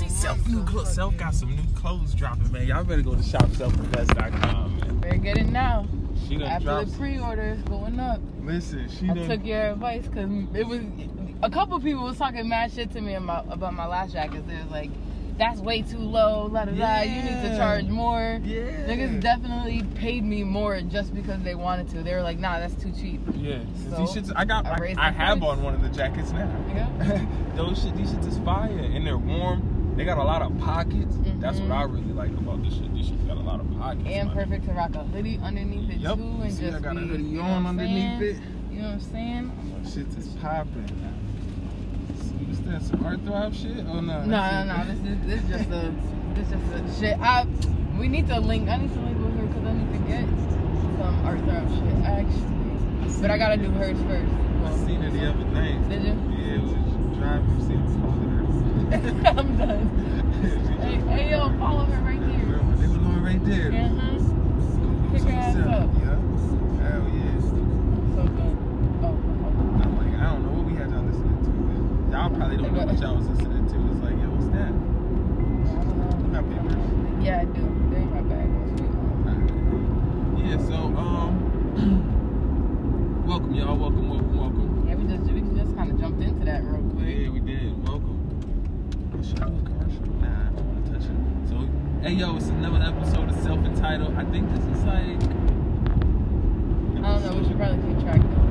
see Self new clothes. Self got some new clothes dropping, man. Y'all better go to shopselfinvest.com, man. Better get it now. She done After dropped. the pre-order is going up. Listen, she I done. took your advice because it was a couple people was talking mad shit to me about, about my lash jackets. They was like, "That's way too low." La da da. You need to charge more. yeah. Niggas definitely paid me more just because they wanted to. They were like, "Nah, that's too cheap." Yeah. So, these shits, I got. I I, I have price. on one of the jackets now. Yeah. Those shit, these shits is fire and they're warm. They got a lot of pockets. That's what. I mm-hmm. really like about this shit. These shits got a lot of pockets. And perfect to rock a hoodie underneath it Yep. too, and See, just I got a be, hoodie you know on underneath it. You know what I'm saying? Oh, shit is popping. What's that? Some heartthrob shit? Oh no. No, no, no. This is this is just a this is just a shit. I we need to link. I need to link with her because I need to get some art therapy shit actually. But I gotta do hers first. I seen it the other night. Did you? Yeah, it was driving. See, I'm done. Hey, hey, yo, follow her right there. They were going right there. Uh-huh. Pick her ass up. Yeah. Hell yeah. So good. Oh, I'm like, I don't know what we had y'all listening to. but Y'all probably don't know what y'all was listening to. It's like, yo, what's that? I don't know. You got papers? Yeah, I do. They're in my bag. Yeah, so um welcome y'all, welcome, welcome, welcome. Yeah, we just we just kind of jumped into that real quick. Yeah, we did. Welcome. Should I do a commercial? Nah, I don't want to touch it. So hey yo, it's another episode of Self Entitled. I think this is like I don't know. We should probably keep track though.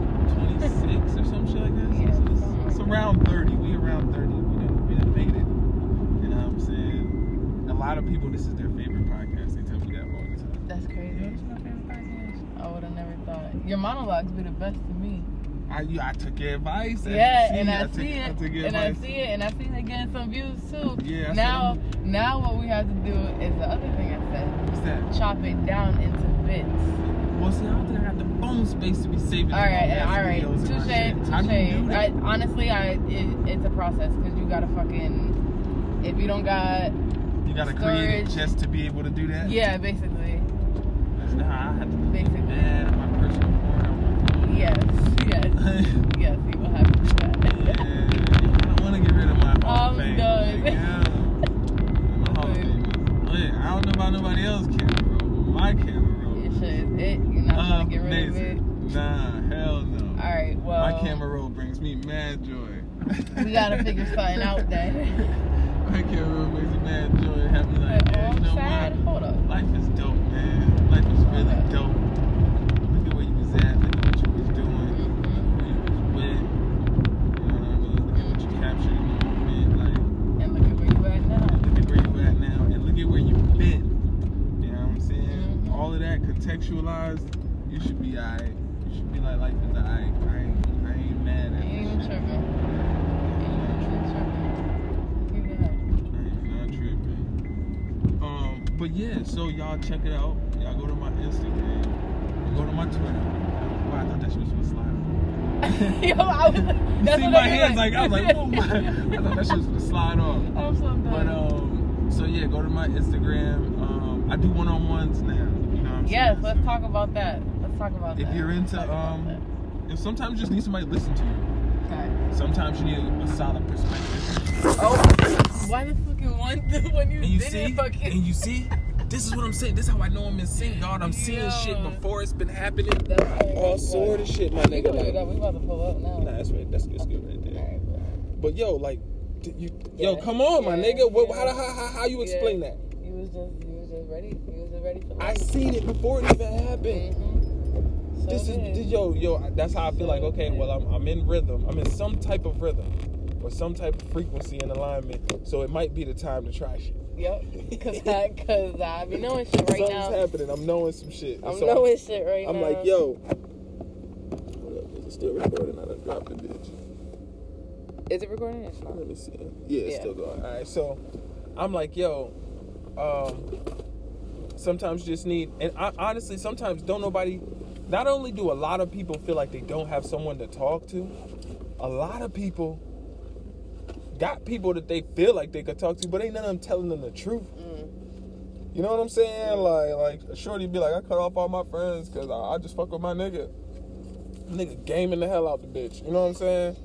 26 or some shit like that. Yeah, It's- something it's, like it's that. around 30. We around 30. We didn't, we didn't make it. You know what I'm saying? A lot of people, this is their favorite podcast. They tell me that all the time. That's crazy. I would have never thought. Your monologues be the best to me. I, you, I took your advice. you Yeah, see, and I, took, see I it, took your and I see it, and I see it getting some views too. Yeah, I Now, now what we have to do is the other thing I said: What's that? chop it down into bits. Well, see, I don't think I got the phone space to be saving. All right, long-ass all right. and Touche. How do you do touche. I, honestly, I it, it's a process because you gotta fucking if you don't got you gotta create it storage. just to be able to do that. yeah, basically That's not how I had to Basically. that. on My personal porn. on yes, yes, yes. You will have to do yeah, that. I don't want to get rid of my Hall of I'm Fame. done. Like, yeah. My Hall of Fame is lit. I don't know about nobody else's camera roll, but my camera roll. Shit is it. You're not trying to get rid of it. Nah, hell no. All right, well, my camera roll brings me mad joy. we gotta figure something out then. my camera roll brings me mad joy. Have me like, yeah, you know sad. Hold up. Life is dope, man. Life is really dope. Look at where you was at. Look at what you was doing. Mhm. Who you was with. You know what I mean? Look at what you captured in the moment. Like, And look at where you at now. look at where you at now, and look at where you've been. You know what I'm saying? Mhm. All of that contextualized, you should be alright. You should be like, life is alright. I ain't, I ain't mad at tripping. Ain't tripping. Give it up. I am not tripping. Um, but yeah, so y'all check it out. Y'all go to my Instagram. Go to my Twitter. Wow, I thought that shit was supposed to slide. Yo, I was. You That's see what my hands like I was like, whoa, my, I thought that shit was gonna slide off. I'm so done. But um, so yeah, go to my Instagram. Um, I do one-on-ones now. You know what I'm yes, let's talk about that. Let's talk about If that. If you're into, um, If sometimes you just need somebody to listen to you. Okay. Sometimes you need a, solid perspective. Oh, why the fucking one when you, And you see, fucking and you see, this is what I'm saying. This is how I know I'm in sync, dog. I'm seeing Yo. shit before it's been happening. All sort of shit, my nigga. Like. We about to pull up now. nah, that's right. That's, that's good right there. But yo, like, you, yo, come on, my nigga. What, Yeah. how, how, how, how you explain Yeah. that? You was just, you was just ready. You was just ready for I seen it before it even happened. Mhm. So this is this, yo yo. That's how I feel like. Okay, well I'm I'm in rhythm. I'm in some type of rhythm or some type of frequency and alignment. So it might be the time to try shit. Yep. Cause I, cause I be knowing shit right Something's now. happening. I'm knowing some shit. I'm So knowing shit right now. I'm like, yo. Up, is it still recording? I done dropped the bitch. Is it recording? It's not. Let me see. Yeah, it's Yeah. still going. All right, so I'm like, yo, um, sometimes you just need, and I, honestly, sometimes don't nobody. Not only do a lot of people feel like they don't have someone to talk to, a lot of people got people that they feel like they could talk to, but ain't none of them telling them the truth. Mm. You know what I'm saying? Like, like Shorty be like, I cut off all my friends because I, I just fuck with my nigga. Nigga gaming the hell out the bitch. You know what I'm saying?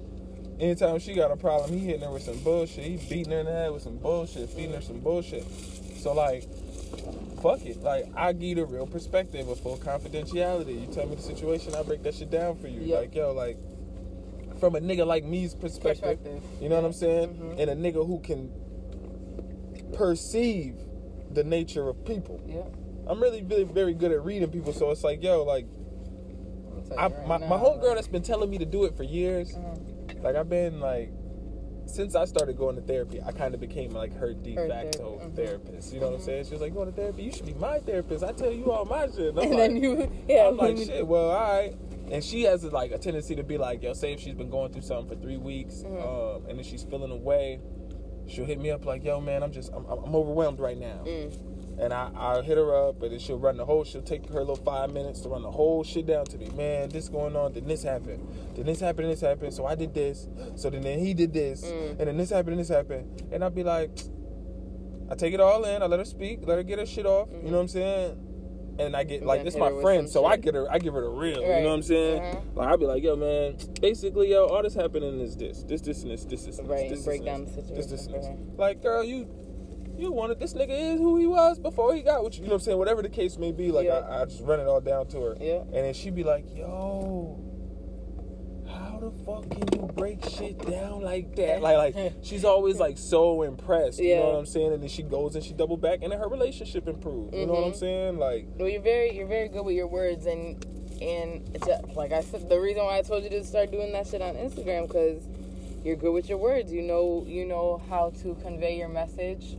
anytime she got a problem, he hitting her with some bullshit. He beating her in the head with some bullshit, feeding her some bullshit. So like, fuck it. Like I give you the real perspective of full confidentiality. You tell me the situation, I break that shit down for you. Yep. Like yo, like from a nigga like me's perspective. Perspective. You know what I'm saying? Mhm. And a nigga who can perceive the nature of people. Yeah. I'm really, really very good at reading people, so it's like, yo, like I, right my, now, my homegirl like- that's been telling me to do it for years. Mhm. Like I've been like since I started going to therapy, I kind of became like her de Her facto ther- mhm. therapist. You know what I'm saying? She was like, "Going to therapy? You should be my therapist. I tell you all my shit." And I'm And like, then you, yeah, I'm like, shit. Well, all right. And she has like a tendency to be like, yo, say if she's been going through something for three weeks, Mhm. um, and then she's feeling away, she'll hit me up like, yo, man, I'm just, I'm, I'm overwhelmed right now. Mm. And I, I'll hit her up, and then she'll run the whole. She'll take her little five minutes to run the whole shit down to me. Man, this going on. Then this happened. Then this happened. This happened. So I did this. So then, then he did this. Mm. And then this happened. And this happened. And I'd be like, I take it all in. I let her speak. Let her get her shit off. You know what I'm saying? And I get And like this my friend, so I get her. I give her the real. You know what I'm saying? Uh-huh. Like I'd be like, yo, man. Basically, yo, all this happening is this, this, this, and this, this, this, Right, this, and this, break and down this, the this, this, situation this. Like, girl, you you wanted this nigga is who he was before he got with you. You know what I'm saying? Whatever the case may be, like Yeah. I, I just run it all down to her. Yeah. And then she'd be like, yo, how the fuck can you break shit down like that? Like like she's always like so impressed. You know what I'm saying? And then she goes and she double back and then her relationship improves. You know what I'm Mhm. saying? Like Well, you're very, you're very good with your words, and and it's a, like I said, the reason why I told you to start doing that shit on Instagram because you're good with your words. You know, you know how to convey your message,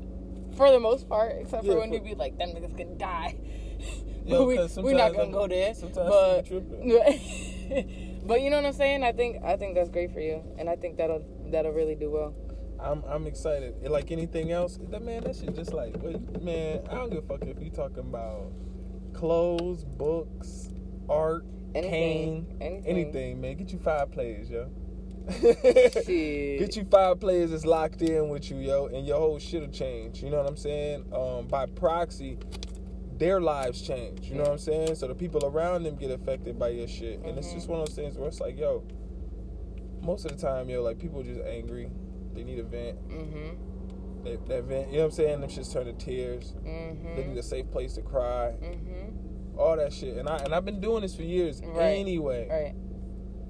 for the most part, except Yeah, for when for- you be like, "Them niggas can die," Yo, but we we're not gonna go there. sometimes but but you know what I'm saying? I think I think that's great for you, and I think that'll that'll really do well. I'm I'm excited. And Like anything else, that man, that shit just like wait, man, I don't give a fuck if you talking about clothes, books, art, Anything, cane, anything. anything, man. Get you five plays, yo. Get you five players that's locked in with you, yo, and your whole shit'll change. You know what I'm saying? Um, by proxy, their lives change. You know what I'm saying? So the people around them get affected by your shit, and it's Mhm. just one of those things where it's like, yo, most of the time, yo, like people just angry. They need a vent. Mm-hmm. They, that vent, you know what I'm saying? Them shits turn to tears. They Mm-hmm. need a safe place to cry. Mm-hmm. All that shit, and I and I've been doing this for years Right. anyway. Right.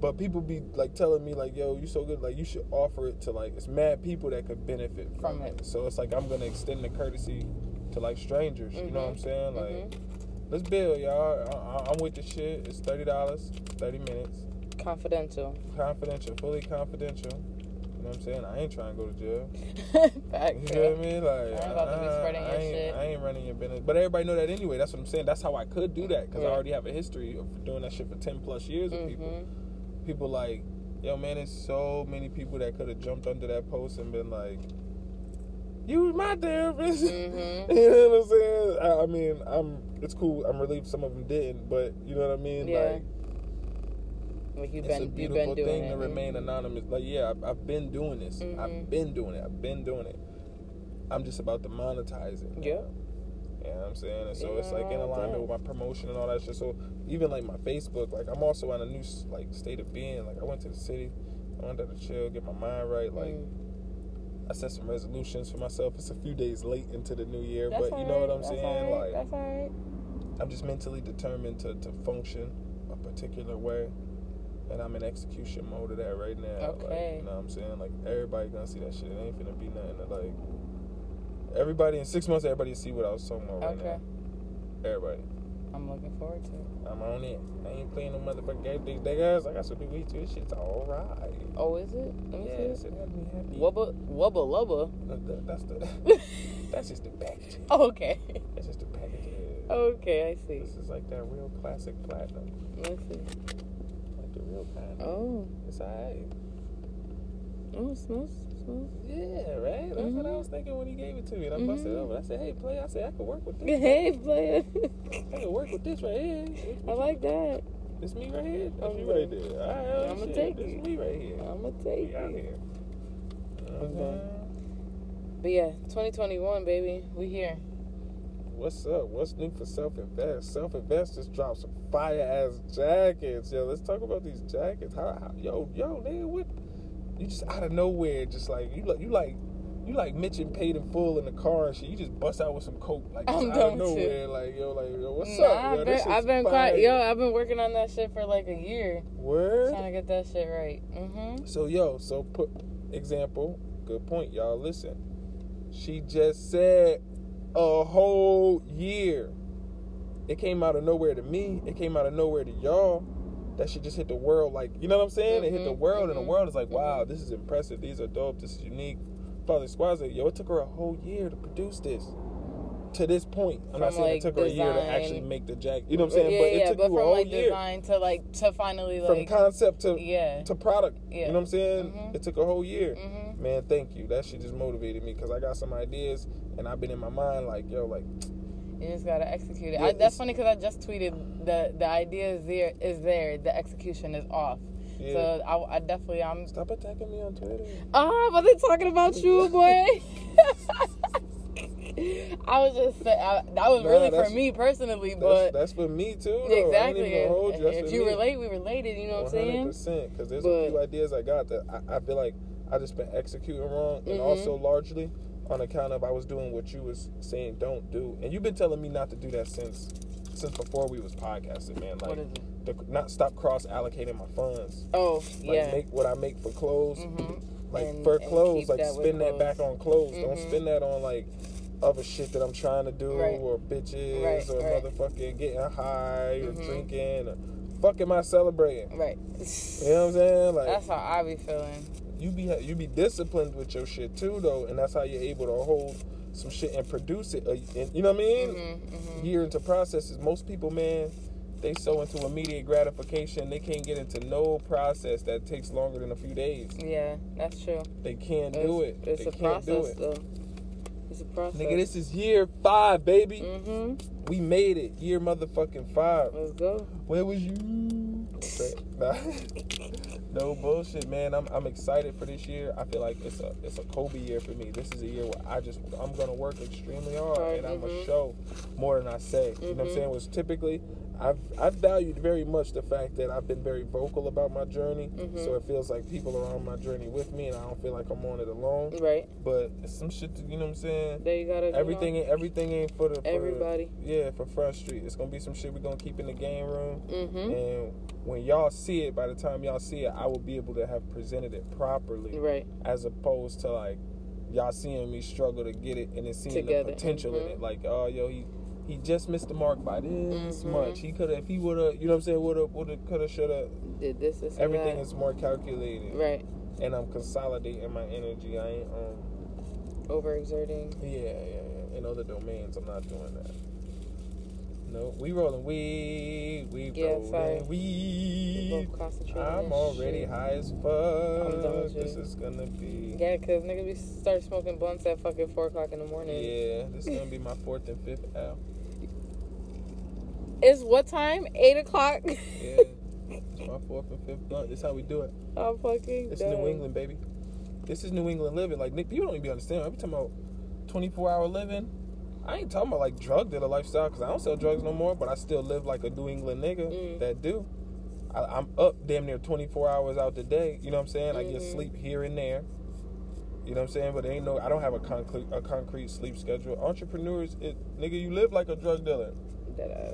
But people be like telling me like, "Yo, you're so good. Like, you should offer it to like it's mad people that could benefit from, it. So it's like I'm gonna extend the courtesy to like strangers. You know what I'm Mhm. saying? Like, Mhm. let's build, y'all. I, I'm with the shit. It's thirty dollars, thirty minutes, Confidential. confidential, fully confidential. You know what I'm saying? I ain't trying to go to jail. Facts, You know what I mean? Like, I ain't about to be spreading I your ain't, shit. I ain't running your business. But everybody know that anyway. That's what I'm saying. That's how I could do that because I already have a history of doing that shit for ten plus years with people Mhm. People like, yo, man, there's so many people that could have jumped under that post and been like, you my therapist. Mhm. you know what I'm saying? I, I mean, I'm. It's cool. I'm relieved some of them didn't, but you know what I mean? Yeah. Like, Like you've it's been, a you've beautiful been doing thing it. to remain anonymous. Like, yeah, I've, I've been doing this. Mhm. I've been doing it. I've been doing it. I'm just about to monetize it. Yeah. You know what I'm saying? And so it's like in alignment yeah. with my promotion and all that shit. So even like my Facebook, like I'm also in a new like state of being. Like I went to the city, I went there to chill, get my mind right. Like Mm. I set some resolutions for myself. It's a few days late into the new year, That's but you know what I'm alright, saying? That's alright. Like That's. I'm just mentally determined to, to function a particular way. And I'm in execution mode of that right now. Like, Okay. you know what I'm saying? Like everybody gonna see that shit. It ain't gonna be nothing to like everybody in six months everybody see what I was talking about right Okay. now. Everybody. I'm looking forward to it. I'm on it. I ain't playing no motherfucking game. These niggas, I got some new weed too. This shit's alright. Oh, is it? Let me Yeah, see. shit had me happy. Wubba, wubba, lubba. That- that- That's the. that's just the packaging. Oh, okay. That's just the packaging. Okay, I see. This is like that real classic platinum. Let's see. Like the real platinum. Oh, It's alright. oh, it smells, smells. Yeah, right? That's what I Mhm. was thinking when he gave it to me. And I busted it over. I said, hey, play. I said, I could work with this. Hey, player. I could work with this right here. I like that. This me right here? That's Oh, you right there. All right, oh, I'ma shit. take this it. me right here. I'm gonna We take out it. here. What I'm Okay. But yeah, 2021, baby, we here. What's up? What's new for Self Invest? Self Invest just dropped some fire ass jackets. Yo, let's talk about these jackets. How, how yo, yo, nigga, what you just out of nowhere, just like you like you like you like Mitch and paid in full in the car and shit. You just bust out with some coke like just I'm out of nowhere, like yo, like yo, what's Nah, up? I've Yo, been, I've been quite, yo, I've been working on that shit for like a year, Word. trying to get that shit right. Mm-hmm. So yo, so put example, good point, y'all. Listen, she just said a whole year. It came out of nowhere to me. It came out of nowhere to y'all. That shit just hit the world like you know what I'm saying? It hit the Mhm, world, and the mhm, world is like, wow, mhm. this is impressive. These are dope. This is unique. Probably Squaza, yo, it took her a whole year to produce this. To this point, I'm not saying like, it took her a year to actually make the jacket. You know what I'm saying? Yeah, but it yeah, took but you from a whole like year design to like to finally like from concept to yeah. to product. Yeah. You know what I'm saying? Mhm. It took a whole year. Man, thank you. That shit just motivated me because I got some ideas and I've been in my mind like, yo, like, You just gotta execute it. Yeah, I, that's funny because I just tweeted the the idea is there is there. The execution is off. yeah. So I, I definitely I'm. Stop attacking me on Twitter. Oh, but they talking about you, boy. I was just I, that was Nah, really for me personally, but that's for me too. Though. Exactly. you. If you me. relate, we related. You know what I'm saying? percent. Because there's But- a few ideas I got that I, I feel like I just been executing wrong, and Mhm. also largely on account of I was doing what you was saying don't do, and you've been telling me not to do that since since before we was podcasting, man. Like what is it? the, not stop cross allocating my funds. Oh, Like yeah. make what I make for clothes. hmm like And- for clothes, like that spend that back on clothes. Don't Mhm. spend that on like other shit that I'm trying to do Right. or bitches Right, or right. motherfucking getting high or Mhm. drinking or fucking my celebrating. Right. You know what I'm saying? Like That's how I be feeling. You be you be disciplined with your shit too though, and that's how you're able to hold some shit and produce it. Uh, and, you know what I mean? hmm hmm Year into processes. Most people, man, they so into immediate gratification, they can't get into no process that takes longer than a few days. Yeah, that's true. They can't do it. It's they a process, it. though. It's a process. Nigga, this is year five, baby. Mm-hmm. We made it. Year motherfucking five. Let's go. Where was you? Nah. no bullshit, man. I'm, I'm excited for this year. I feel like it's a it's a Kobe year for me. This is a year where I just I'm gonna work extremely hard and I'm gonna mhm. show more than I say. You know what I'm Mhm. saying? Which typically I've I've valued very much the fact that I've been very vocal about my journey. Mhm. So it feels like people are on my journey with me and I don't feel like I'm on it alone. Right. But it's some shit you know what I'm saying? There you gotta. Everything ain't everything ain't for the for, Everybody. Yeah, for Front Street. It's gonna be some shit we're gonna keep in the game room. Mm-hmm. And when y'all see it, by the time y'all see it, I will be able to have presented it properly, Right. as opposed to like y'all seeing me struggle to get it and then seeing Together, the potential in mhm. it. Like, oh, yo, he he just missed the mark by this Mhm. much. He could have, if he would have, you know what I'm saying, would have, would have, could have, should have. Did this, this, Everything that. is more calculated, Right. and I'm consolidating my energy. I ain't um. Overexerting. Yeah, yeah, yeah. In other domains, I'm not doing that. No, we rolling weed. We Yeah, rolling We weed. I'm already shit. high as fuck. This is gonna be. Yeah, cause niggas be start smoking blunts at fucking four o'clock in the morning. Yeah, this is gonna be my fourth and fifth L. It's what time? Eight o'clock. Yeah, it's my fourth and fifth blunt. This how we do it. I'm fucking. Is New England, baby. This is New England living. Like Nick, people don't even understand. I'm talking about 24 hour living. I ain't talking about like drug dealer lifestyle because I don't sell drugs no more, but I still live like a New England nigga Mm. that do. I, I'm up damn near 24 hours out the day. You know what I'm saying? I get Mhm. sleep here and there. You know what I'm saying? But ain't no, I don't have a concrete a concrete sleep schedule. Entrepreneurs, it, nigga, you live like a drug dealer.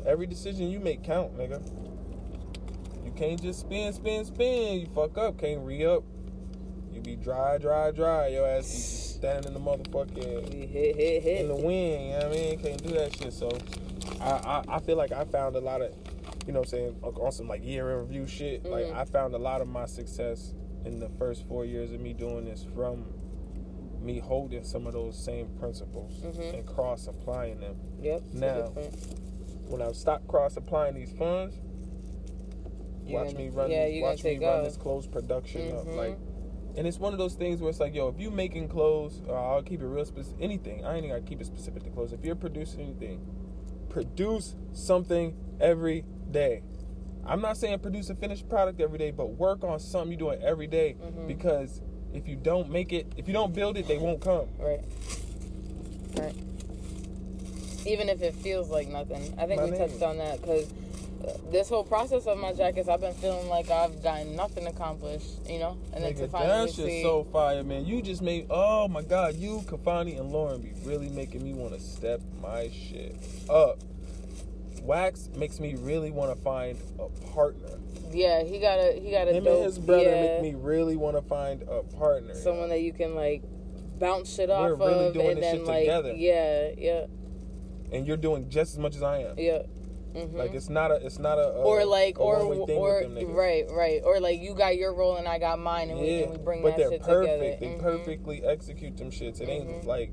Every decision you make count, nigga. You can't just spin, spin, spin. You fuck up, can't re up. You be dry, dry, dry. Your ass standing in the motherfucking hit, hit, hit. in the wind. You know what I mean? Can't do that shit. So I, I, I feel like I found a lot of, you know what I'm saying, on some like year in review shit. Like Mhm. I found a lot of my success in the first four years of me doing this from me holding some of those same principles Mhm. and cross applying them Yep. Now, when I stop cross applying these funds, watch gonna- me run, yeah, this, you're gonna watch me run this clothes production up. Mhm. Like, and it's one of those things where it's like, yo, if you making clothes, uh, I'll keep it real specific. Anything, I ain't gotta keep it specific to clothes. If you're producing anything, produce something every day. I'm not saying produce a finished product every day, but work on something you're doing every day Mhm. because if you don't make it, if you don't build it, they won't come. Right. Right. Even if it feels like nothing. I think My we nigga. touched on that because this whole process of my jackets, I've been feeling like I've gotten nothing accomplished, you know, and then to finally that shit see, so fire, man. You just made oh my god, you, Kafani, and Lauren be really making me want to step my shit up. Wax makes me really want to find a partner. yeah, he got a he got a Him dope, and his brother yeah, make me really want to find a partner. someone that you can like bounce shit We're off really of, doing and this then shit like together. yeah, yeah, and you're doing just as much as I am. yeah. Hmm Like it's not a, it's not a, a or like, a or or with them niggas. right, right, or like you got your role and I got mine, and we, Yeah, and we bring but that they're perfect. together. They Mhm. perfectly execute them shits. It ain't Mhm. like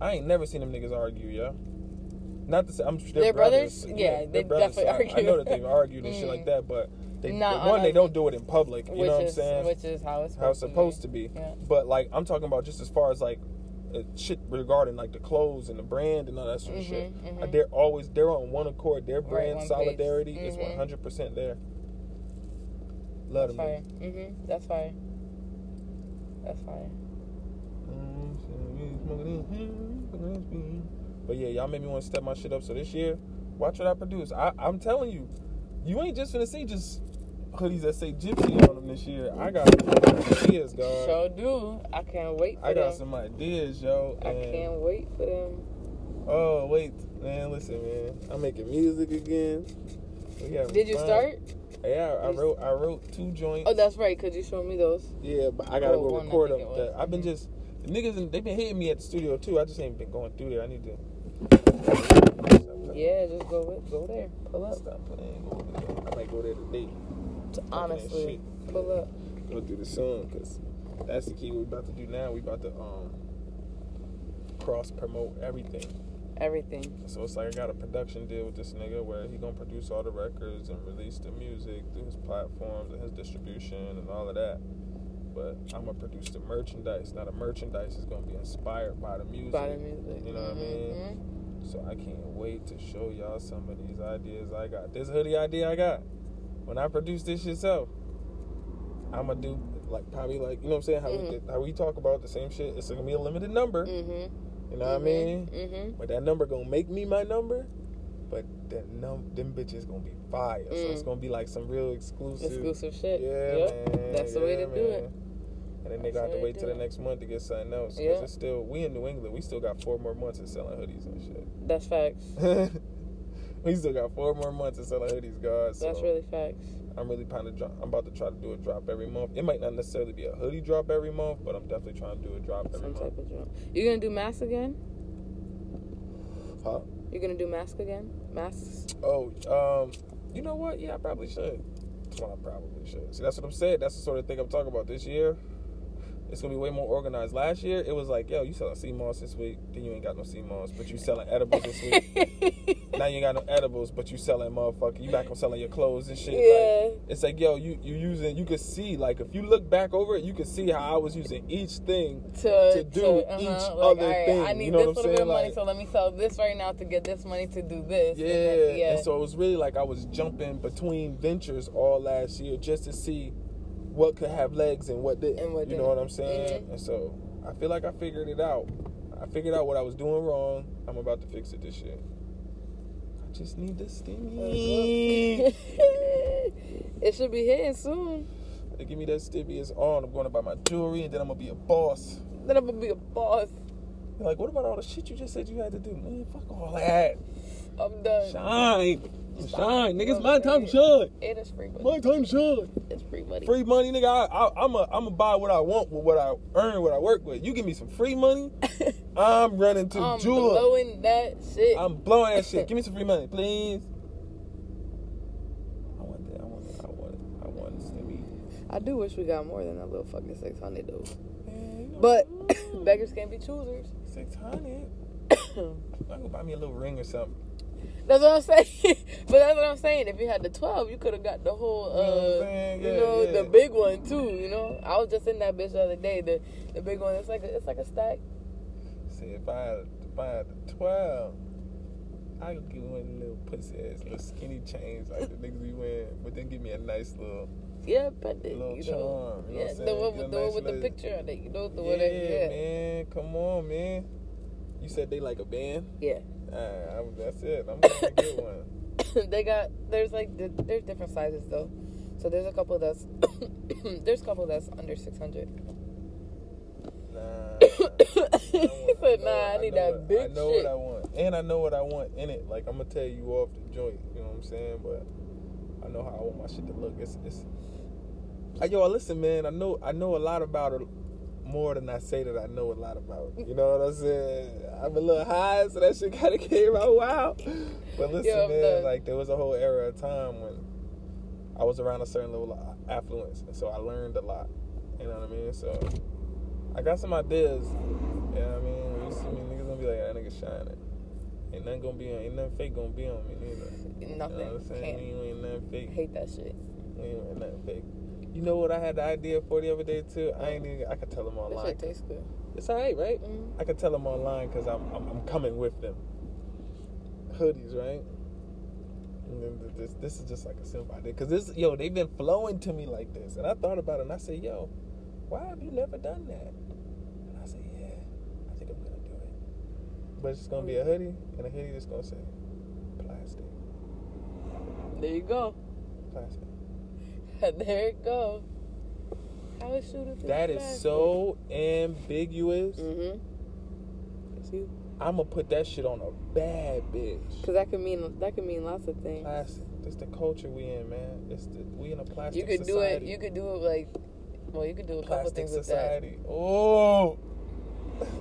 I ain't never seen them niggas argue, yo. Not to say I'm sure They're they're brothers? brothers. Yeah, they're they brothers, definitely so I- I know that they've argued and shit Mm. like that, but they, Not one they don't do it in public. You know what I'm saying? which is how it's supposed, How it's supposed to be. Yeah. But like I'm talking about just as far as like uh, shit regarding like the clothes and the brand and all that sort of shit. Mhm, Uh. They're always they're on one accord. Their Right, brand one page. solidarity is Mhm. 100 percent there. Love That's fire. Mhm. That's fire. That's fire. But yeah, y'all made me want to step my shit up. So this year, watch what I produce. I, I'm telling you, you ain't just gonna see just hoodies that say Gypsy on this year. I got some ideas, God. Sure do. I can't wait for I got them. some ideas, yo. I can't wait for them. Oh wait, man, listen, man. I'm making music again. Did you fun. start? Yeah, I wrote. I wrote two joints. Oh, that's right. Cause you showed me those. Yeah, but I gotta Oh, go record them. I've been Mhm. just the niggas. They've been hitting me at the studio too. I just ain't been going through there. I need to. Yeah, just go with, go there. Pull up. Stop playing. Go there. I might go there today. Honestly, pull up. Go through the song because that's the key. We're about to do now. We about to um cross promote everything. Everything. So it's like I got a production deal with this nigga where he gonna produce all the records and release the music through his platforms and his distribution and all of that. But I'm gonna produce the merchandise. Now the merchandise is gonna be inspired by the music. By the music. You know what I mean? Mhm. So I can't wait to show y'all some of these ideas I got. This hoodie idea I got. When I produce this yourself, I'ma do like probably like you know what I'm saying how we Mhm. did, how we talk about the same shit. It's gonna be a limited number. Mhm. You know what I mean? Mhm. But that number gonna make me my number. But that num them bitches gonna be fire. So Mm. it's gonna be like some real exclusive. Exclusive shit. Yeah, Yep. man. That's the way to yeah, do it. And then they got to wait till the next month to get something else. Cause Yeah. it's still we in New England. We still got four more months of selling hoodies and shit. That's facts. we still got four more months of selling hoodies, guys. So That's really facts. I'm really trying to drop. I'm about to try to do a drop every month. It might not necessarily be a hoodie drop every month, but I'm definitely trying to do a drop every Some month. type of joint. You gonna do masks again? Huh? You gonna do mask again? Masks? Oh, um, you know what? Yeah, I probably should. Well, I probably should. See, that's what I'm saying. That's the sort of thing I'm talking about this year. It's gonna be way more organized. Last year, it was like, yo, you selling sea moss this week, then you ain't got no sea moss, but you selling edibles this week. now you ain't got no edibles, but you selling motherfucker. You back on selling your clothes and shit. Yeah. Like, it's like, yo, you you using. You could see, like, if you look back over it, you could see how I was using each thing to, to do uh-huh, each like, other alright, thing. I need you know this little bit of money, Like- so let me sell this right now to get this money to do this. Yeah, and, then, yeah. and so it was really like I was jumping between ventures all last year just to see what could have legs and what didn't. And what you know didn't. what I'm saying? Mhm. And so I feel like I figured it out. I figured out what I was doing wrong. I'm about to fix it this year. I just need the stimmy. it should be hitting soon. they give me that stimmy. It's on. I'm going to buy my jewelry and then I'm gonna be a boss. Then I'm gonna be a boss. They're like, what about all the shit you just said you had to do? Man, fuck all that. I'm done. Shine. Shine. Niggas, Well, my time to shine. It is free money. My time to shine. It's free money. Free money, nigga. I, I, I'm a, I'm gonna buy what I want with what I earn, what I work with. You give me some free money, I'm running to I'm Jewel. blowing that shit. I'm blowing that shit. Give me some free money, please. I want that. I want it. I want it. I want it to be. I do wish we got more than that little fucking 600 though. Man, But beggars can't be choosers. six hundred. I'm gonna buy me a little ring or something. That's what I'm saying. but that's what I'm saying. If you had the 12, you could have got the whole, You know what uh, saying? you know, yeah. the big one too. You know, I was just in that bitch the other day. The the big one. It's like a, it's like a stack. See if I had, if I had the twelve, I could give one of little pussy ass little skinny chains like the niggas be wearing, but then give me a nice little. Yeah, but the, Little you charm, know, you yeah, the one with the nice with the picture on it. You know, the yeah, one that, yeah, man, come on, man. You said they like a band. yeah. I'm- that's it. I'm gonna get one. they got there's like there's different sizes though. So there's a couple that's there's a couple that's under six hundred. Nah. he said, "Nah, I need that what- big I know shit." what I want, and I know what I want in it. Like I'm gonna tell you off the joint. You know what I'm saying? But I know how I want my shit to look. It's it's. Uh, Yo, listen, man. I know I know a lot about it more than I say that I know a lot about. You know what I'm saying? I'm a little high, so that shit kind of came out wild. But listen, Yo, man. Like there was a whole era of time when I was around a certain level of affluence, and so I learned a lot. You know what I mean? So I got some ideas. You know what I mean? When you see me, niggas gonna be like, that nigga shining. Ain't nothing gonna be on, ain't nothing fake gonna be on me neither. Nothing. You know what I'm saying? Can't. We ain't nothing fake. hate that shit. We ain't nothing fake. You know what I had the idea for the other day too? I ain't even, I could tell them That online. shit tastes good. It's alright, right? Mm. I could tell them online because I'm, I'm I'm coming with them. Hoodies, right? And then this this is just like a simple idea because this yo they've been flowing to me like this, and I thought about it and I said, yo, why have you never done that? And I said, yeah, I think I'm gonna do it. But it's gonna be a hoodie and a hoodie that's gonna say plastic, There you go. plastic. there it go. How is shooter? That is so ambiguous. Mhm. It's. I'm gonna put that shit on a bad bitch. Cause that could mean that could mean lots of things. Plastic. This the culture we in, man. It's the we in a plastic You could society. do it. You could do it like. Well, you could do a couple plastic things with that. Oh.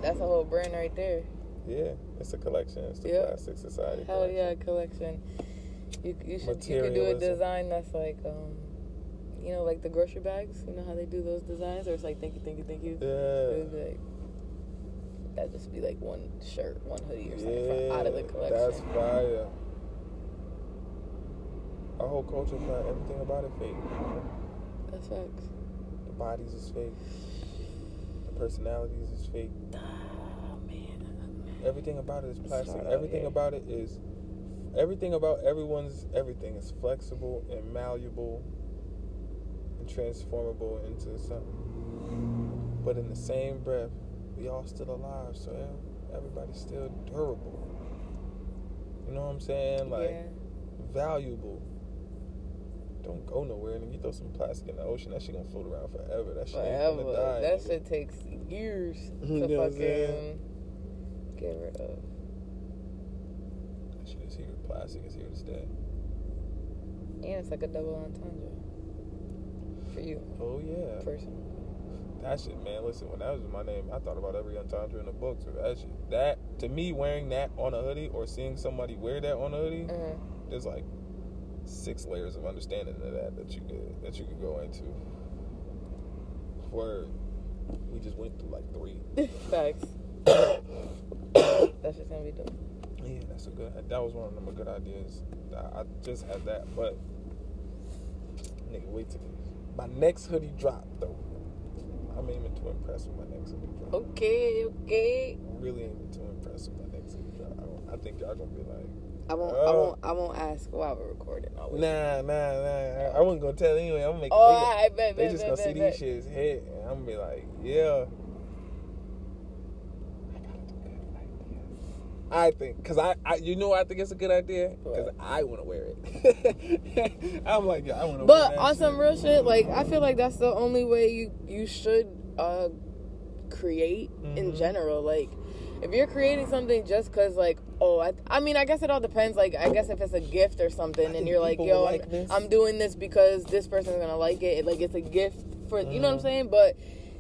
That's a whole brand right there. yeah. It's a collection. It's the Yeah. plastic society. Hell collection. yeah, collection. You you should you could do a design that's like um, you know, like the grocery bags. You know how they do those designs, or it's like thank you, thank you, thank you. Yeah. like that'd just be like one shirt, one hoodie, or something Yeah. from, out of the collection. That's fire. Our whole culture, man, everything about it fake. That's facts. The bodies is fake. The personalities is fake. Oh man. Everything about it is plastic. Everything here. about it is everything about everyone's everything is flexible and malleable transformable into something. But in the same breath, we all still alive, so everybody's still durable. You know what I'm saying? Like yeah. valuable. Don't go nowhere, and if you throw some plastic in the ocean, that shit gonna float around forever. That shit ain't Forever. gonna die. that nigga. shit takes years to You know what I'm saying? fucking get rid of. That shit is here. Plastic is here to stay. And it's like a double entendre for you, Oh yeah. person. That shit, man. Listen, when that was my name, I thought about every entendre in the book. So that shit, that to me, wearing that on a hoodie or seeing somebody wear that on a hoodie, Mhm. there's like six layers of understanding of that that you could that you could go into. Word, we just went through like three. Facts. That's just gonna be dope. Yeah, that's a good. That was one of them good ideas. I I just had that, but nigga, wait till my next hoodie drop though. I'm aiming to impress with my next hoodie drop. Okay, okay. I'm really aiming to impress with my next hoodie drop. I, I think y'all gonna be like, I won't. I Oh. won't. I won't ask while we're recording. Wait. nah, nah, nah. I, I wasn't gonna tell anyway. I'm gonna make. Oh, they, I bet. they bet, just bet, gonna see bet, these shits hit, and I'm gonna be like, yeah. I got a good idea. I think, cause I, I, you know, I think it's a good idea, cause I want to wear it. I'm like, yeah, I want to. But on shit. some real shit, like I feel like that's the only way you you should uh create in Mhm. general. Like if you're creating something just cause like oh I, I mean I guess it all depends. Like I guess if it's a gift or something and you're like yo will I'm. I'm doing this because this person's gonna like it. Like it's a gift for you know what I'm Mhm. saying. But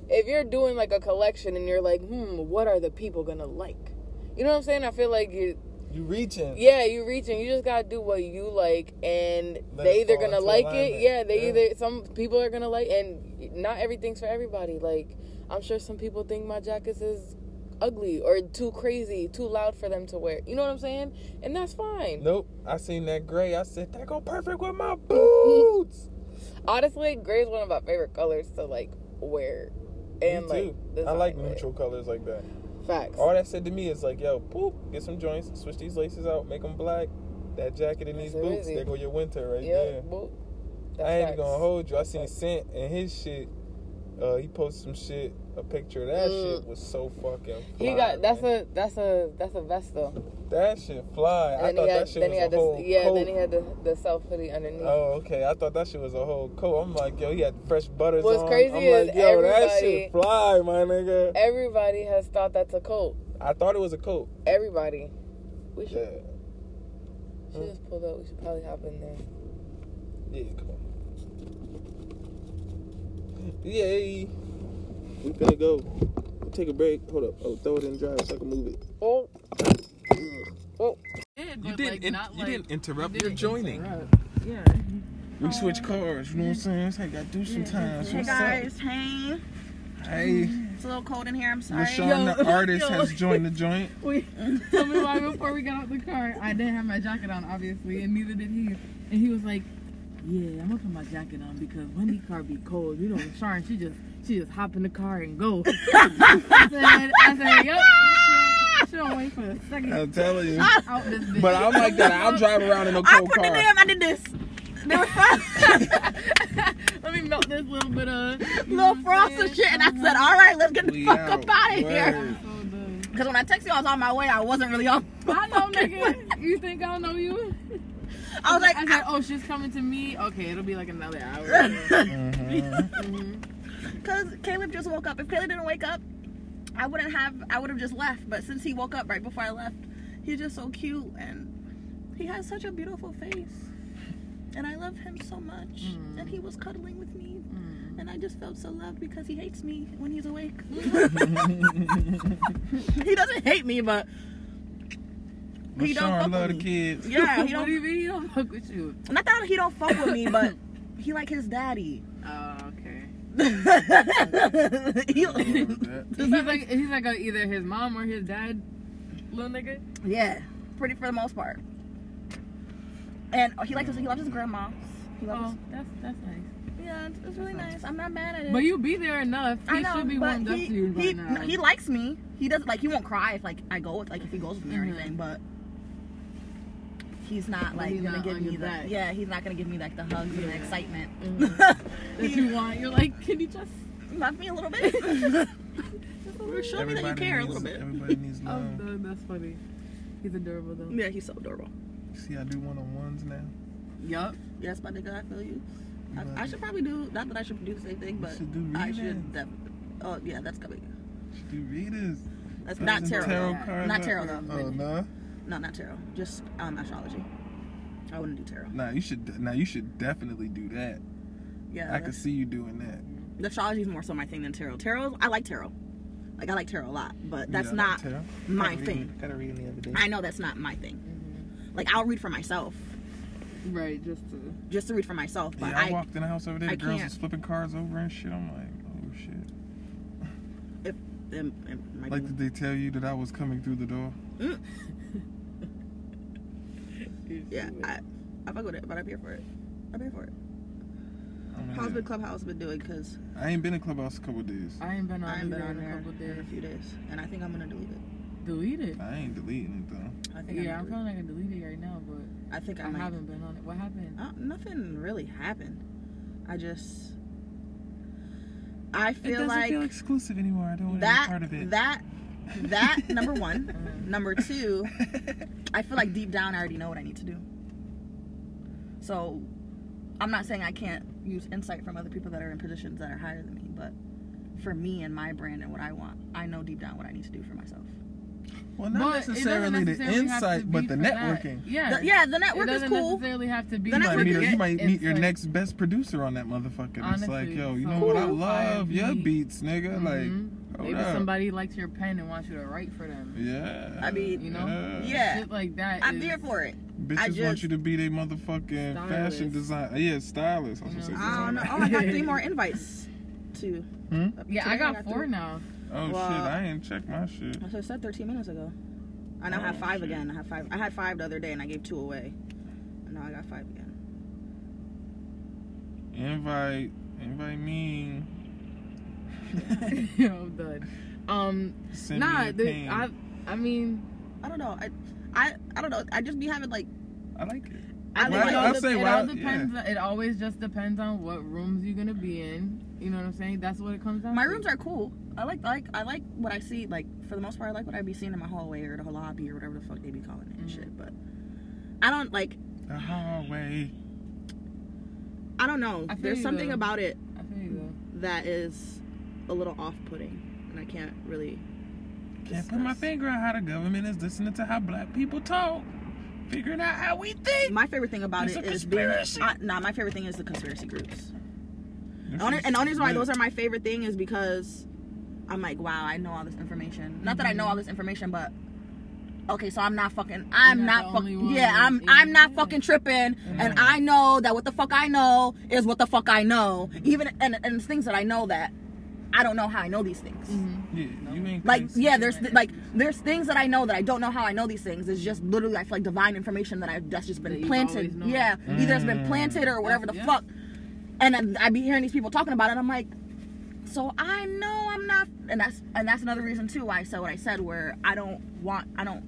if you're doing like a collection and you're like hmm what are the people gonna like? You know what I'm saying? I feel like you you reaching. yeah, you reaching. You just gotta do what you like, and Let they either gonna like it. Yeah, they Yeah. either some people are gonna like, and not everything's for everybody. Like I'm sure some people think my jackets is ugly or too crazy, too loud for them to wear. You know what I'm saying? And that's fine. Nope. I seen that gray. I said that go perfect with my boots. Honestly, gray is one of my favorite colors to like wear, and Me like too. I like neutral colors like that. Facts. All that said to me is like, yo, poop, get some joints, switch these laces out, make them black. That jacket and these That's boots, easy. there go your winter right yeah, there. boop. I ain't That's gonna hold you. I seen Facts. Scent and his shit. Uh, he posted some shit a picture of that Mm. shit was so fucking. Fly, He got that's man. a that's a that's a vest though. that shit fly. I And thought he had that shit was a the whole yeah coat. then he had the the self hoodie underneath. Oh, okay. I thought that shit was a whole coat. I'm like, yo, he had fresh butters What's on. crazy I'm is like, yo, that shit fly, my nigga. Everybody has thought that's a coat. I thought it was a coat. Everybody. We should, Yeah. should just pulled up. We should probably hop in there. Yeah, come on. Yay. We gonna go. We'll take a break. Hold up. Oh, throw it in drive so I can move it. Oh. Oh. You didn't. in- you didn't interrupt. You're joining. Yeah. We switch cars. You know what I'm saying? That's how you gotta do sometimes. Hey What's guys, hey. up? Hey, It's a little cold in here. I'm sorry. Rashawn, the artist, has joined the joint. Wait, tell me why before we got out the car, I didn't have my jacket on, obviously, and neither did he. And he was like, "Yeah, I'm gonna put my jacket on because when the car be cold, you know, Sharon, she just she just hop in the car and go." I said, "I said, yep." She don't, she don't wait for a second. I'm telling you. out this bitch. But I'm like that. I'll drive around in a I cold car. I put the car. damn. I did this. There was Let me melt this little bit of little frost and shit, and I said, "All right, let's get the We fuck out. up out of here." Word. So done. Because when I texted you, I was on my way. I wasn't really on. I know, nigga. You think I don't know you? I was like, I said, "Oh, she's coming to me. Okay, it'll be like another hour." Mhm. Because Caleb just woke up. If Caleb didn't wake up, I wouldn't have. I would have just left. But since he woke up right before I left, he's just so cute and he has such a beautiful face. And I love him so much. Mm. And he was cuddling with me. Mm. And I just felt so loved because he hates me when he's awake. he doesn't hate me, but He don't Rashawn fuck love the with kids. yeah, he what do don't. you mean he don't fuck with you? Not that he don't fuck with me, but he like his daddy. Oh, okay. he, He's like he's like a, either his mom or his dad, little nigga. yeah, pretty for the most part. And he likes his, he loves his grandma. He loves. Oh, that's that's nice. Yeah, it's, it's really nice. I'm not mad at it. But you be there enough. He I know, should be warmed up he, to you he, now. he likes me. He doesn't like. He won't cry if like I go with like if he goes with me or Mhm. anything. But he's not like he's gonna not give me the back. yeah. He's not gonna give me like the hugs and the Yeah. excitement. Mhm. that you want. You're like, can you just? Love me a little bit. Just a little- Show me that you care a little bit. Everybody needs Oh, love. no, that's funny. He's adorable though. Yeah, he's so adorable. See, I do one on ones now. Yup. Yes, my nigga, I feel you. You I, I should probably do not that I should do the same thing, but should do I readings. should definitely. Oh yeah, that's coming. should do readers. That's not tarot. tarot Not tarot though. Oh no. No, not tarot. Just um astrology. I wouldn't do tarot. Nah, you should. Nah, you should definitely do that. Yeah, I could see you doing that. the astrology is more so my thing than tarot. Tarot, I like tarot. Like I like tarot a lot, but that's Yeah, not tarot. my Gotta read- thing. Gotta read the other day. I know that's not my thing. Mm-hmm. Like I'll read for myself, Right. Just to. just to read for myself. But yeah, I, I, walked in the house over there. I The girls can't. was flipping cards over and shit. I'm like, oh shit. it, it might Like, be- did they tell you that I was coming through the door? yeah, I, I fuck with it, but I'm here for it. I'm here for it. I'm How's here. the clubhouse been doing? Cause I ain't been in clubhouse a couple days. I ain't been on. I ain't been on in a there couple in a few days, and I think I'm gonna delete it. Delete it. I ain't deleting it though. I think Yeah, I'm I'm feeling like I can delete it right now, but I think I, I haven't been on it. What happened? Uh, nothing really happened. I just I It feel doesn't like feel exclusive anymore. I don't want to that be part of it. that that number one. Number two, I feel like deep down I already know what I need to do. So I'm not saying I can't use insight from other people that are in positions that are higher than me, but for me and my brand and what I want, I know deep down what I need to do for myself. well, not it doesn't necessarily the necessarily have to insight, but the for that. networking. Yeah. The- yeah, the network is doesn't cool. necessarily have to be. The You might, meet, is- you might meet your insight. next best producer on that motherfucker. it's like, Honestly, yo, you so know what? I love your R&B. beats, nigga. Like, Mhm. hold Maybe up. somebody likes your pen and wants you to write for them. Yeah. I mean, You know? Yeah. Shit like that. I'm is- there for it. Bitches I want you to be their motherfucking fashion design. Yeah, stylist. I was You say? I don't know. Oh, I got three more invites to. Hmm? Yeah, today I got four three. now. Oh Well- shit, I ain't checked my shit. I said 13 minutes ago. I now have five shit. again. I have five. I had five the other day and I gave two away. And now I got five again. Invite, invite me. I'm done. Um, Send nah, me a the. I, I mean, I don't know. I, I, I don't know. I just be having like. I like it. I Well, think it I- all, de- it why- all depends. It always just depends on what rooms you're gonna be in. You know what I'm saying? That's what it comes down. My to. rooms are cool. I like like I like what I see. Like for the most part, I like what I be seeing in my hallway or the lobby or whatever the fuck they be calling it and Mhm. shit. But I don't like. The hallway. I don't know. I There's something though. about it I feel you though. that is a little off-putting, and I can't really. Can't put my finger on how the government is listening to how black people talk, figuring out how we think. My favorite thing about It's it is being. conspiracy. Uh, nah, my favorite thing is the conspiracy groups. This The only- is and the only reason why those are my favorite thing is because I'm like, wow, I know all this information. Not that I know all this information, but okay, so I'm not fucking. I'm You're not, not fucking. Yeah, I'm. I'm not fucking tripping, and I know that what the fuck I know is what the fuck I know. Even and and things that I know that I don't know how I know these things. Mm-hmm. Yeah, you ain't Like yeah, there's like there's things that I know that I don't know how I know these things. It's just literally I feel like divine information that I that's just been you've planted. always known. Yeah, either it's been Mm. planted or whatever the Yeah. fuck. And then I be hearing these people talking about it. I'm like, so I know I'm not, and that's and that's another reason too why I said what I said. Where I don't want, I don't,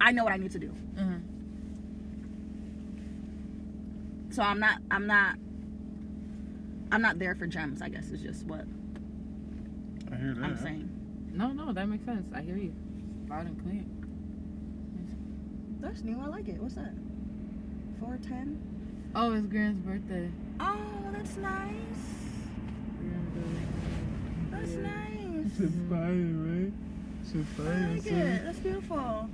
I know what I need to do. Mm-hmm. So I'm not, I'm not, I'm not there for gems. I guess is just what I hear that. I'm saying. No, no, that makes sense. I hear you. Loud and clear. That's new. I like it. What's that? Four ten. Oh, it's Grant's birthday. Oh, that's nice. That's Yeah. nice. It's fire, right? It's I fire, like it. That's beautiful.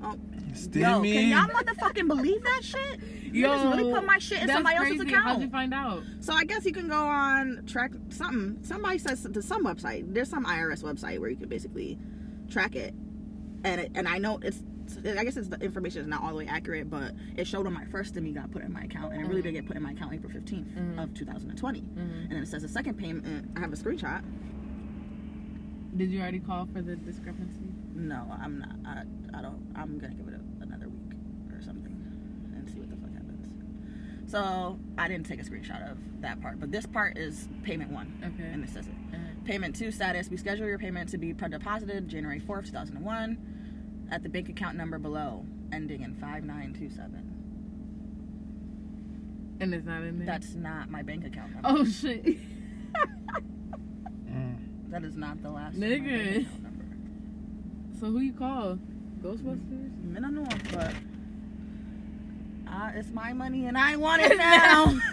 Going to the. Yo, can y'all motherfucking believe that shit? You just really put my shit in that's somebody else's account. How'd you find out? So I guess you can go on track something. Somebody says to some website. There's some IRS website where you can basically track it, and it, and I know it's. I guess it's the information is not all the way accurate, but it showed on my first stimmy got put in my account, and it really did get put in my account April 15th Mhm. of 2020. Mm-hmm. And then it says the second payment. I have a screenshot. Did you already call for the discrepancy? No, I'm not. I, I don't. I'm gonna give it a, another week or something and see what the fuck happens. So I didn't take a screenshot of that part, but this part is payment one, Okay. and this says it. Payment two status: We schedule your payment to be pre deposited January fourth, two thousand and one, at the bank account number below, ending in five nine two seven. and it's not in there. That's not my bank account number. oh shit. That is not the last. of my bank Nigga. So who you call? Ghostbusters. I don't know, but uh, it's my money and I want it now.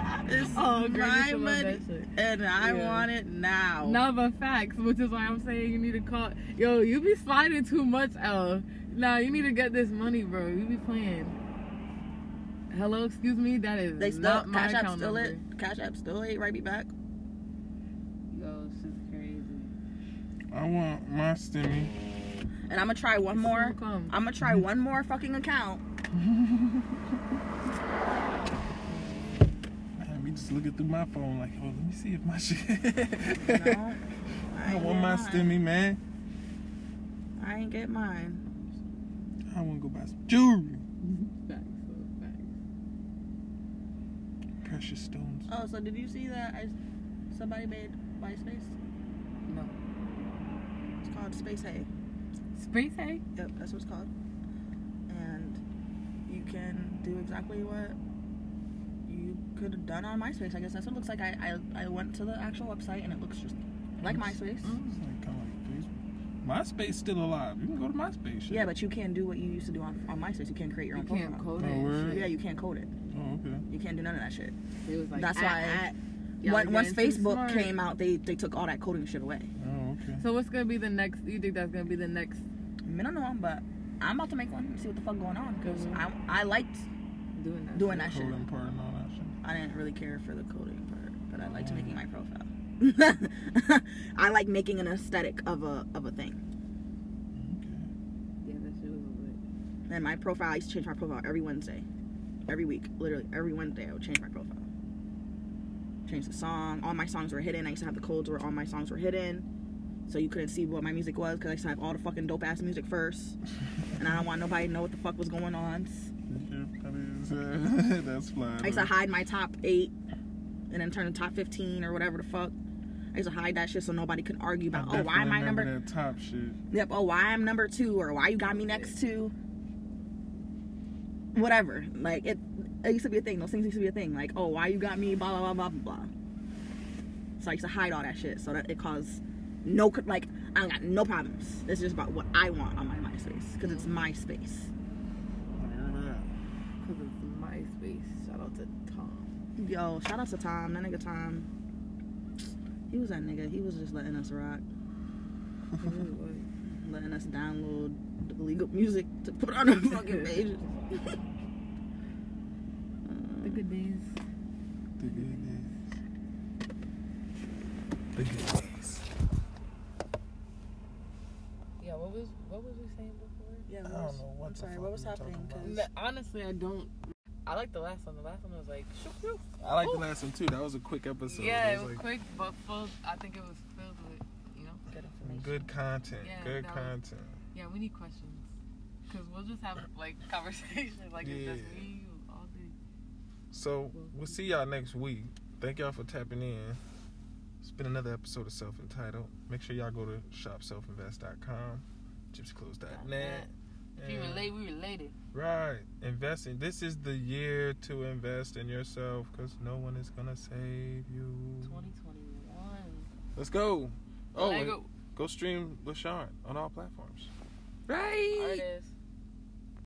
it's Oh, girl, you my should money and I Yeah. want it now. No, but facts, which is why I'm saying you need to call. Yo, you be sliding too much, L. Nah, you need to get this money, bro. You be playing. Hello, excuse me. That is they still not my Cash App still number. it. Cash App still ain't right me back. Yo, shit's crazy. I want my stimmy. And I'm gonna try one more. Come. I'm gonna try mm-hmm. one more fucking account. Man, me just looking through my phone like, oh, let me see if my shit. No, I ain't want my mine. stimmy, man. I ain't get mine. I want to go buy some jewelry. Facts, so facts. Precious stones. Oh, so did you see that? I, somebody made MySpace. No. It's called SpaceHey. Space Hay? Yep, that's what it's called. And you can do exactly what you could have done on MySpace. I guess that's what it looks like. I, I, I went to the actual website and it looks just like MySpace. Oh, it's like kind of like Facebook. MySpace still alive. You can go to MySpace. Shit. Yeah, but you can't do what you used to do on, on MySpace. You can't create your You own can't profile. code Oh, it. and word? Yeah, you can't code it. Oh, okay. You can't do none of that shit. It was like, That's why y'all When, once Facebook smart. came out, they, they took all that coding shit away. Okay. So what's gonna be the next? You think that's gonna be the next? I don't know, but I'm about to make one see what the fuck going on because Mhm. I, I liked Doing that. doing that shit. Coding part and all that shit. I didn't really care for the coding part, but I liked Oh. making my profile. I like making an aesthetic of a of a thing. Okay. Yeah, that shit was lit. And my profile, I used to change my profile every Wednesday, every week, literally every Wednesday. I would change my profile, change the song. All my songs were hidden. I used to have the codes where all my songs were hidden, so you couldn't see what my music was because I used to have all the fucking dope ass music first, and I don't want nobody to know what the fuck was going on. That is, uh, that's fly. I used to hide my top eight, and then turn the top fifteen or whatever the fuck. I used to hide that shit so nobody could argue about, oh, why am I number? that top shit? Yep. Oh, why I'm number two, or why you got me next to. Whatever. Like it. It used to be a thing. Those things used to be a thing. Like, oh, why you got me? Blah blah blah blah blah. So I used to hide all that shit so that it caused no like I got no problems. It's just about what I want on my MySpace because it's my space. Because it's MySpace. Shout out to Tom. Yo, shout out to Tom. That nigga Tom. He was that nigga. He was just letting us rock, Really letting us download the legal music to put on our fucking pages. The good days. The good days. The good days. Yeah, what was we saying before? Yeah, I don't know what I'm the sorry, fuck what was we were talking happening? about. 'Cause- Honestly, I don't. I like the last one. The last one was like, shoop, shoop. I like the last one too. That was a quick episode. yeah, It it was like quick, but full. I think it was filled with, you know. Good information. Good content. Yeah, good that was- content. Yeah, we need questions. Cause we'll just have like conversations, like it's just me you all day. So we'll see y'all next week. Thank y'all for tapping in. It's been another episode of Self Entitled. Make sure y'all go to shopselfinvest.com, gypsyclothes.net. If you relate, we related. Right. Investing. This is the year to invest in yourself because no one is going to save you. 2021. Let's go. Oh, go. go stream LaShawn on all platforms. Right. Artists.